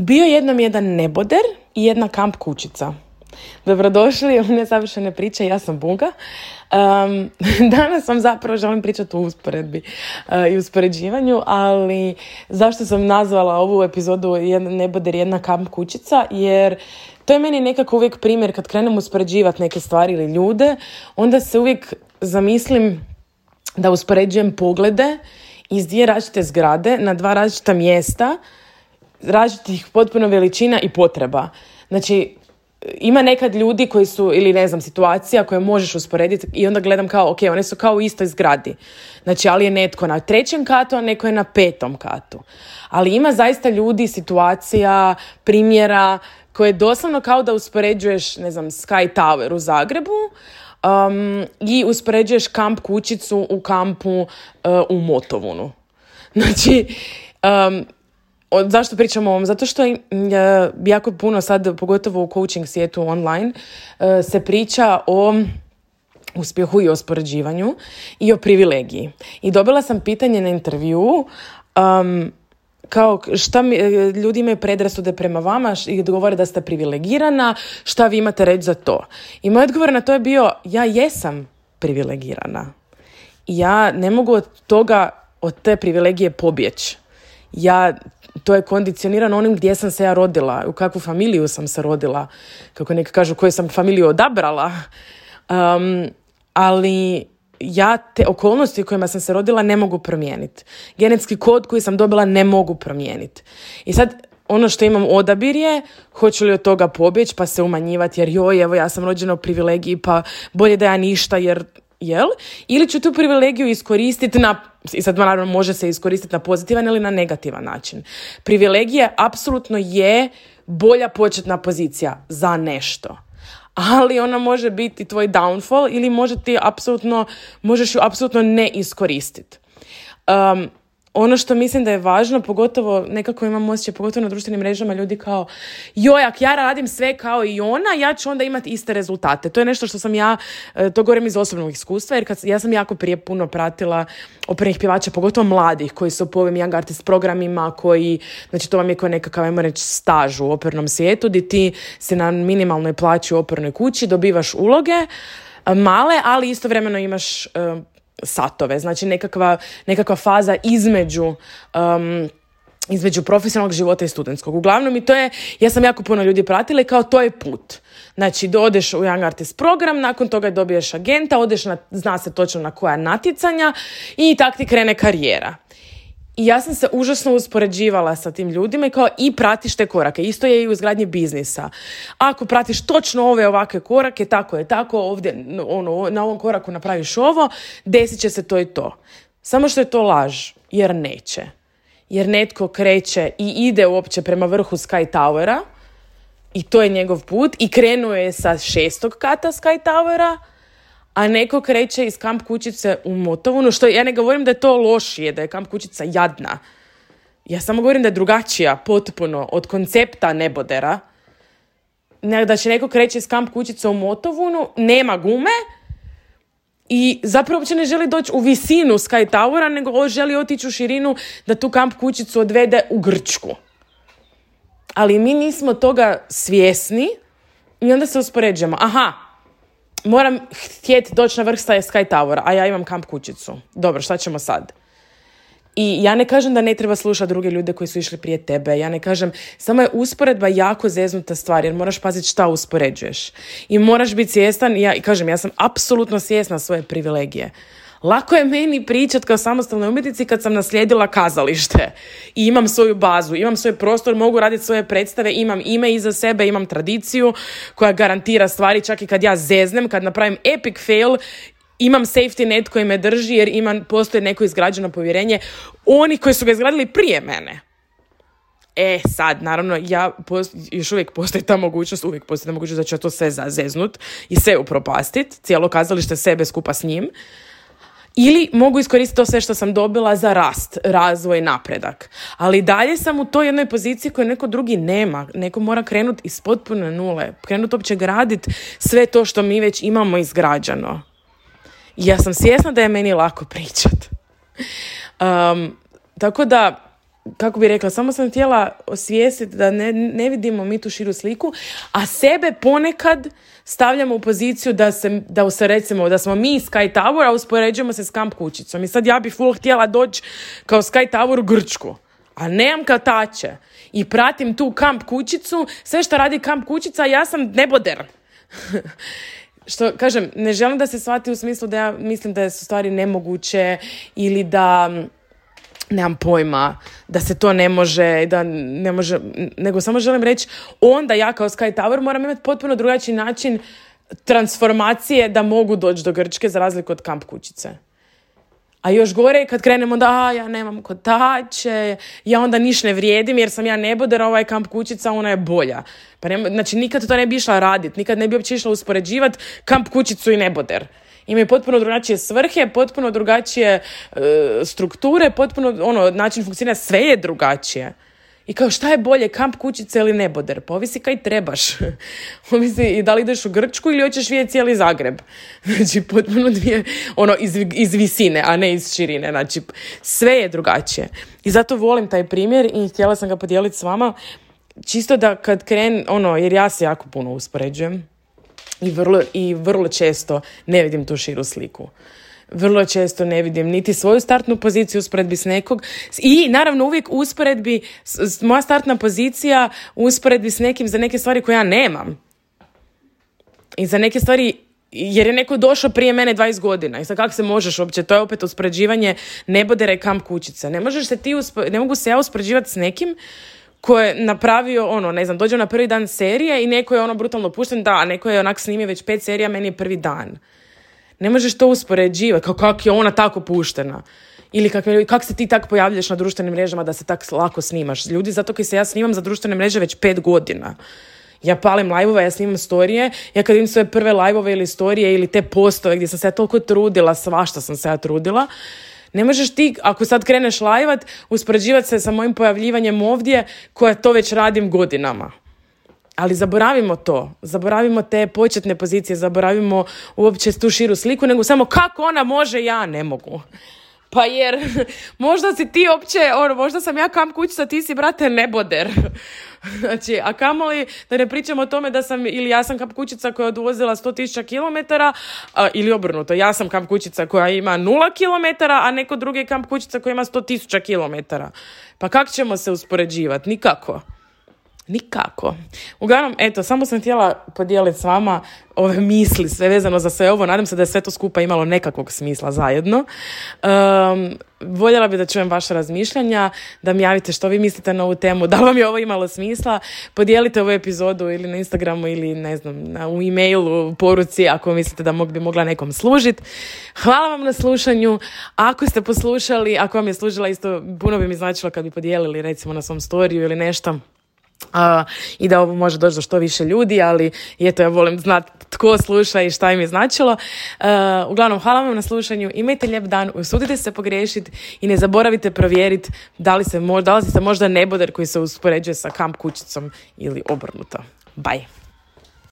Bio jednom jedan neboder i jedna kamp kućica. Dobrodošli u nesavršene priče, ja sam Buga. Um, danas vam zapravo želim pričati o usporedbi uh, i uspoređivanju, ali zašto sam nazvala ovu epizodu jedan neboder jedna kamp kućica, jer to je meni nekako uvijek primjer kad krenem uspoređivati neke stvari ili ljude, onda se uvijek zamislim da uspoređujem poglede iz dvije različite zgrade na dva različita mjesta, različitih potpuno veličina i potreba. Znači, ima nekad ljudi koji su, ili ne znam, situacija koje možeš usporediti i onda gledam kao, ok, one su kao u istoj zgradi. Znači, ali je netko na trećem katu, a neko je na petom katu. Ali ima zaista ljudi, situacija, primjera koje doslovno kao da uspoređuješ, ne znam, Sky Tower u Zagrebu, um, i uspoređuješ kamp kućicu u kampu uh, u Motovunu. Znači, um, zašto pričamo o ovom? Zato što jako puno sad, pogotovo u coaching svijetu online, uh, se priča o uspjehu i ospoređivanju i o privilegiji. I dobila sam pitanje na intervju um, kao šta mi, e, ljudi imaju predrasude prema vama i govore da ste privilegirana, šta vi imate reći za to? I moj odgovor na to je bio, ja jesam privilegirana. Ja ne mogu od toga, od te privilegije pobjeći. Ja, to je kondicionirano onim gdje sam se ja rodila, u kakvu familiju sam se rodila, kako neki kažu, koju sam familiju odabrala. Um, ali ja te okolnosti u kojima sam se rodila ne mogu promijeniti. Genetski kod koji sam dobila ne mogu promijeniti. I sad ono što imam odabir je hoću li od toga pobjeći pa se umanjivati jer joj evo ja sam rođena u privilegiji pa bolje da ja ništa jer jel? Ili ću tu privilegiju iskoristiti na, i sad naravno može se iskoristiti na pozitivan ili na negativan način. Privilegija apsolutno je bolja početna pozicija za nešto ali ona može biti tvoj downfall ili može ti apsolutno, možeš ju apsolutno ne iskoristiti. Um, ono što mislim da je važno, pogotovo nekako imam osjećaj, pogotovo na društvenim mrežama, ljudi kao, joj, ako ja radim sve kao i ona, ja ću onda imati iste rezultate. To je nešto što sam ja, e, to govorim iz osobnog iskustva, jer kad, ja sam jako prije puno pratila opernih pjevača, pogotovo mladih, koji su po ovim Young Artist programima, koji, znači to vam je kao nekakav, ajmo reći, staž u opernom svijetu, di ti se na minimalnoj plaći u opernoj kući dobivaš uloge, male, ali istovremeno imaš e, satove, znači nekakva, nekakva faza između um, između profesionalnog života i studentskog. Uglavnom i to je, ja sam jako puno ljudi pratila i kao to je put. Znači, odeš u Young Artist program, nakon toga dobiješ agenta, odeš na, zna se točno na koja natjecanja i tak ti krene karijera. I ja sam se užasno uspoređivala sa tim ljudima i kao i pratiš te korake. Isto je i u izgradnji biznisa. Ako pratiš točno ove ovakve korake, tako je tako, ovdje ono, na ovom koraku napraviš ovo, desit će se to i to. Samo što je to laž, jer neće. Jer netko kreće i ide uopće prema vrhu Sky Towera i to je njegov put i krenuo je sa šestog kata Sky Towera a neko kreće iz kamp kućice u Motovunu, što ja ne govorim da je to lošije, da je kamp kućica jadna. Ja samo govorim da je drugačija potpuno od koncepta nebodera. Ne, da će neko kreće iz kamp kućice u Motovunu, nema gume i zapravo uopće ne želi doći u visinu Sky Towera, nego želi otići u širinu da tu kamp kućicu odvede u Grčku. Ali mi nismo toga svjesni i onda se uspoređujemo. Aha, moram htjeti doći na vrh Sky Tower, a ja imam kamp kućicu. Dobro, šta ćemo sad? I ja ne kažem da ne treba slušati druge ljude koji su išli prije tebe. Ja ne kažem, samo je usporedba jako zeznuta stvar jer moraš paziti šta uspoređuješ. I moraš biti svjestan, ja kažem, ja sam apsolutno svjesna svoje privilegije. Lako je meni pričat kao samostalnoj umjetnici kad sam naslijedila kazalište i imam svoju bazu, imam svoj prostor, mogu raditi svoje predstave, imam ime iza sebe, imam tradiciju koja garantira stvari čak i kad ja zeznem, kad napravim epic fail, imam safety net koji me drži jer imam, postoje neko izgrađeno povjerenje oni koji su ga izgradili prije mene. E, sad, naravno, ja još uvijek postoji ta mogućnost, uvijek postoji ta mogućnost da ću to sve zazeznut i sve upropastit, cijelo kazalište sebe skupa s njim. Ili mogu iskoristiti to sve što sam dobila za rast, razvoj, napredak. Ali dalje sam u toj jednoj poziciji koju neko drugi nema. Neko mora krenuti iz potpune nule. Krenuti uopće graditi sve to što mi već imamo izgrađeno. ja sam svjesna da je meni lako pričat. Um, tako da, kako bi rekla, samo sam htjela osvijestiti da ne, ne vidimo mi tu širu sliku, a sebe ponekad stavljamo u poziciju da se, da se recimo, da smo mi Sky Tower, a uspoređujemo se s kamp kućicom. I sad ja bi full htjela doći kao Sky Tower u Grčku, a nemam katače. I pratim tu kamp kućicu, sve što radi kamp kućica, ja sam neboder. što, kažem, ne želim da se shvati u smislu da ja mislim da su stvari nemoguće ili da nemam pojma da se to ne može, da ne može, nego samo želim reći onda ja kao Sky Tower moram imati potpuno drugačiji način transformacije da mogu doći do Grčke za razliku od kamp kućice. A još gore kad krenemo da ja nemam kotače, ja onda niš ne vrijedim jer sam ja neboder, ovaj kamp kućica, ona je bolja. Pa nema, znači nikad to ne bi išla radit, nikad ne bi uopće išla uspoređivati kamp kućicu i neboder imaju potpuno drugačije svrhe, potpuno drugačije e, strukture, potpuno ono, način funkcionira, sve je drugačije. I kao šta je bolje, kamp kućice ili neboder? Pa ovisi kaj trebaš. ovisi i da li ideš u Grčku ili hoćeš vidjeti cijeli Zagreb. Znači potpuno dvije, ono, iz, iz visine, a ne iz širine. Znači sve je drugačije. I zato volim taj primjer i htjela sam ga podijeliti s vama. Čisto da kad kren, ono, jer ja se jako puno uspoređujem i vrlo, i vrlo često ne vidim tu širu sliku. Vrlo često ne vidim niti svoju startnu poziciju usporedbi s nekog i naravno uvijek usporedbi, moja startna pozicija usporedbi s nekim za neke stvari koje ja nemam. I za neke stvari jer je neko došao prije mene 20 godina i sad kako se možeš uopće, to je opet uspoređivanje nebodere kamp kućice. Ne možeš se ti, ne mogu se ja uspoređivati s nekim ko je napravio, ono, ne znam, dođe na prvi dan serije i neko je ono brutalno pušten, da, a neko je onak snimio već pet serija, meni je prvi dan. Ne možeš to uspoređivati, kako je ona tako puštena. Ili kako kak se ti tako pojavljaš na društvenim mrežama da se tako lako snimaš. Ljudi, zato kaj se ja snimam za društvene mreže već pet godina. Ja palim live ja snimam storije, ja kad imam svoje prve live ili storije ili te postove gdje sam se ja toliko trudila, svašta sam se ja trudila, ne možeš ti, ako sad kreneš lajvat, uspoređivati se sa mojim pojavljivanjem ovdje, koja to već radim godinama. Ali zaboravimo to, zaboravimo te početne pozicije, zaboravimo uopće tu širu sliku, nego samo kako ona može, ja ne mogu. Pa jer možda si ti opće, ono, možda sam ja kam kućica, ti si, brate, neboder. Znači, a kamoli da ne pričamo o tome da sam, ili ja sam kamp kućica koja je odvozila 100.000 km, ili obrnuto, ja sam kamp kućica koja ima 0 km, a neko drugi kamp kućica koja ima 100.000 km. Pa kako ćemo se uspoređivati? Nikako. Nikako. Uglavnom, eto, samo sam htjela podijeliti s vama ove misli, sve vezano za sve ovo. Nadam se da je sve to skupa imalo nekakvog smisla zajedno. Um, voljela bi da čujem vaše razmišljanja, da mi javite što vi mislite na ovu temu, da vam je ovo imalo smisla. Podijelite ovu epizodu ili na Instagramu ili ne znam, na, u e-mailu, u poruci ako mislite da mog, bi mogla nekom služiti. Hvala vam na slušanju. Ako ste poslušali, ako vam je služila isto, puno bi mi značilo kad bi podijelili recimo na svom storiju ili nešto Uh, i da ovo može doći do što više ljudi, ali eto ja volim znati tko sluša i šta im je značilo. Uglavnom, hvala vam na slušanju, imajte lijep dan, usudite se pogriješiti i ne zaboravite provjeriti da li se, da li se možda neboder koji se uspoređuje sa kamp kućicom ili obrnuto. Bye!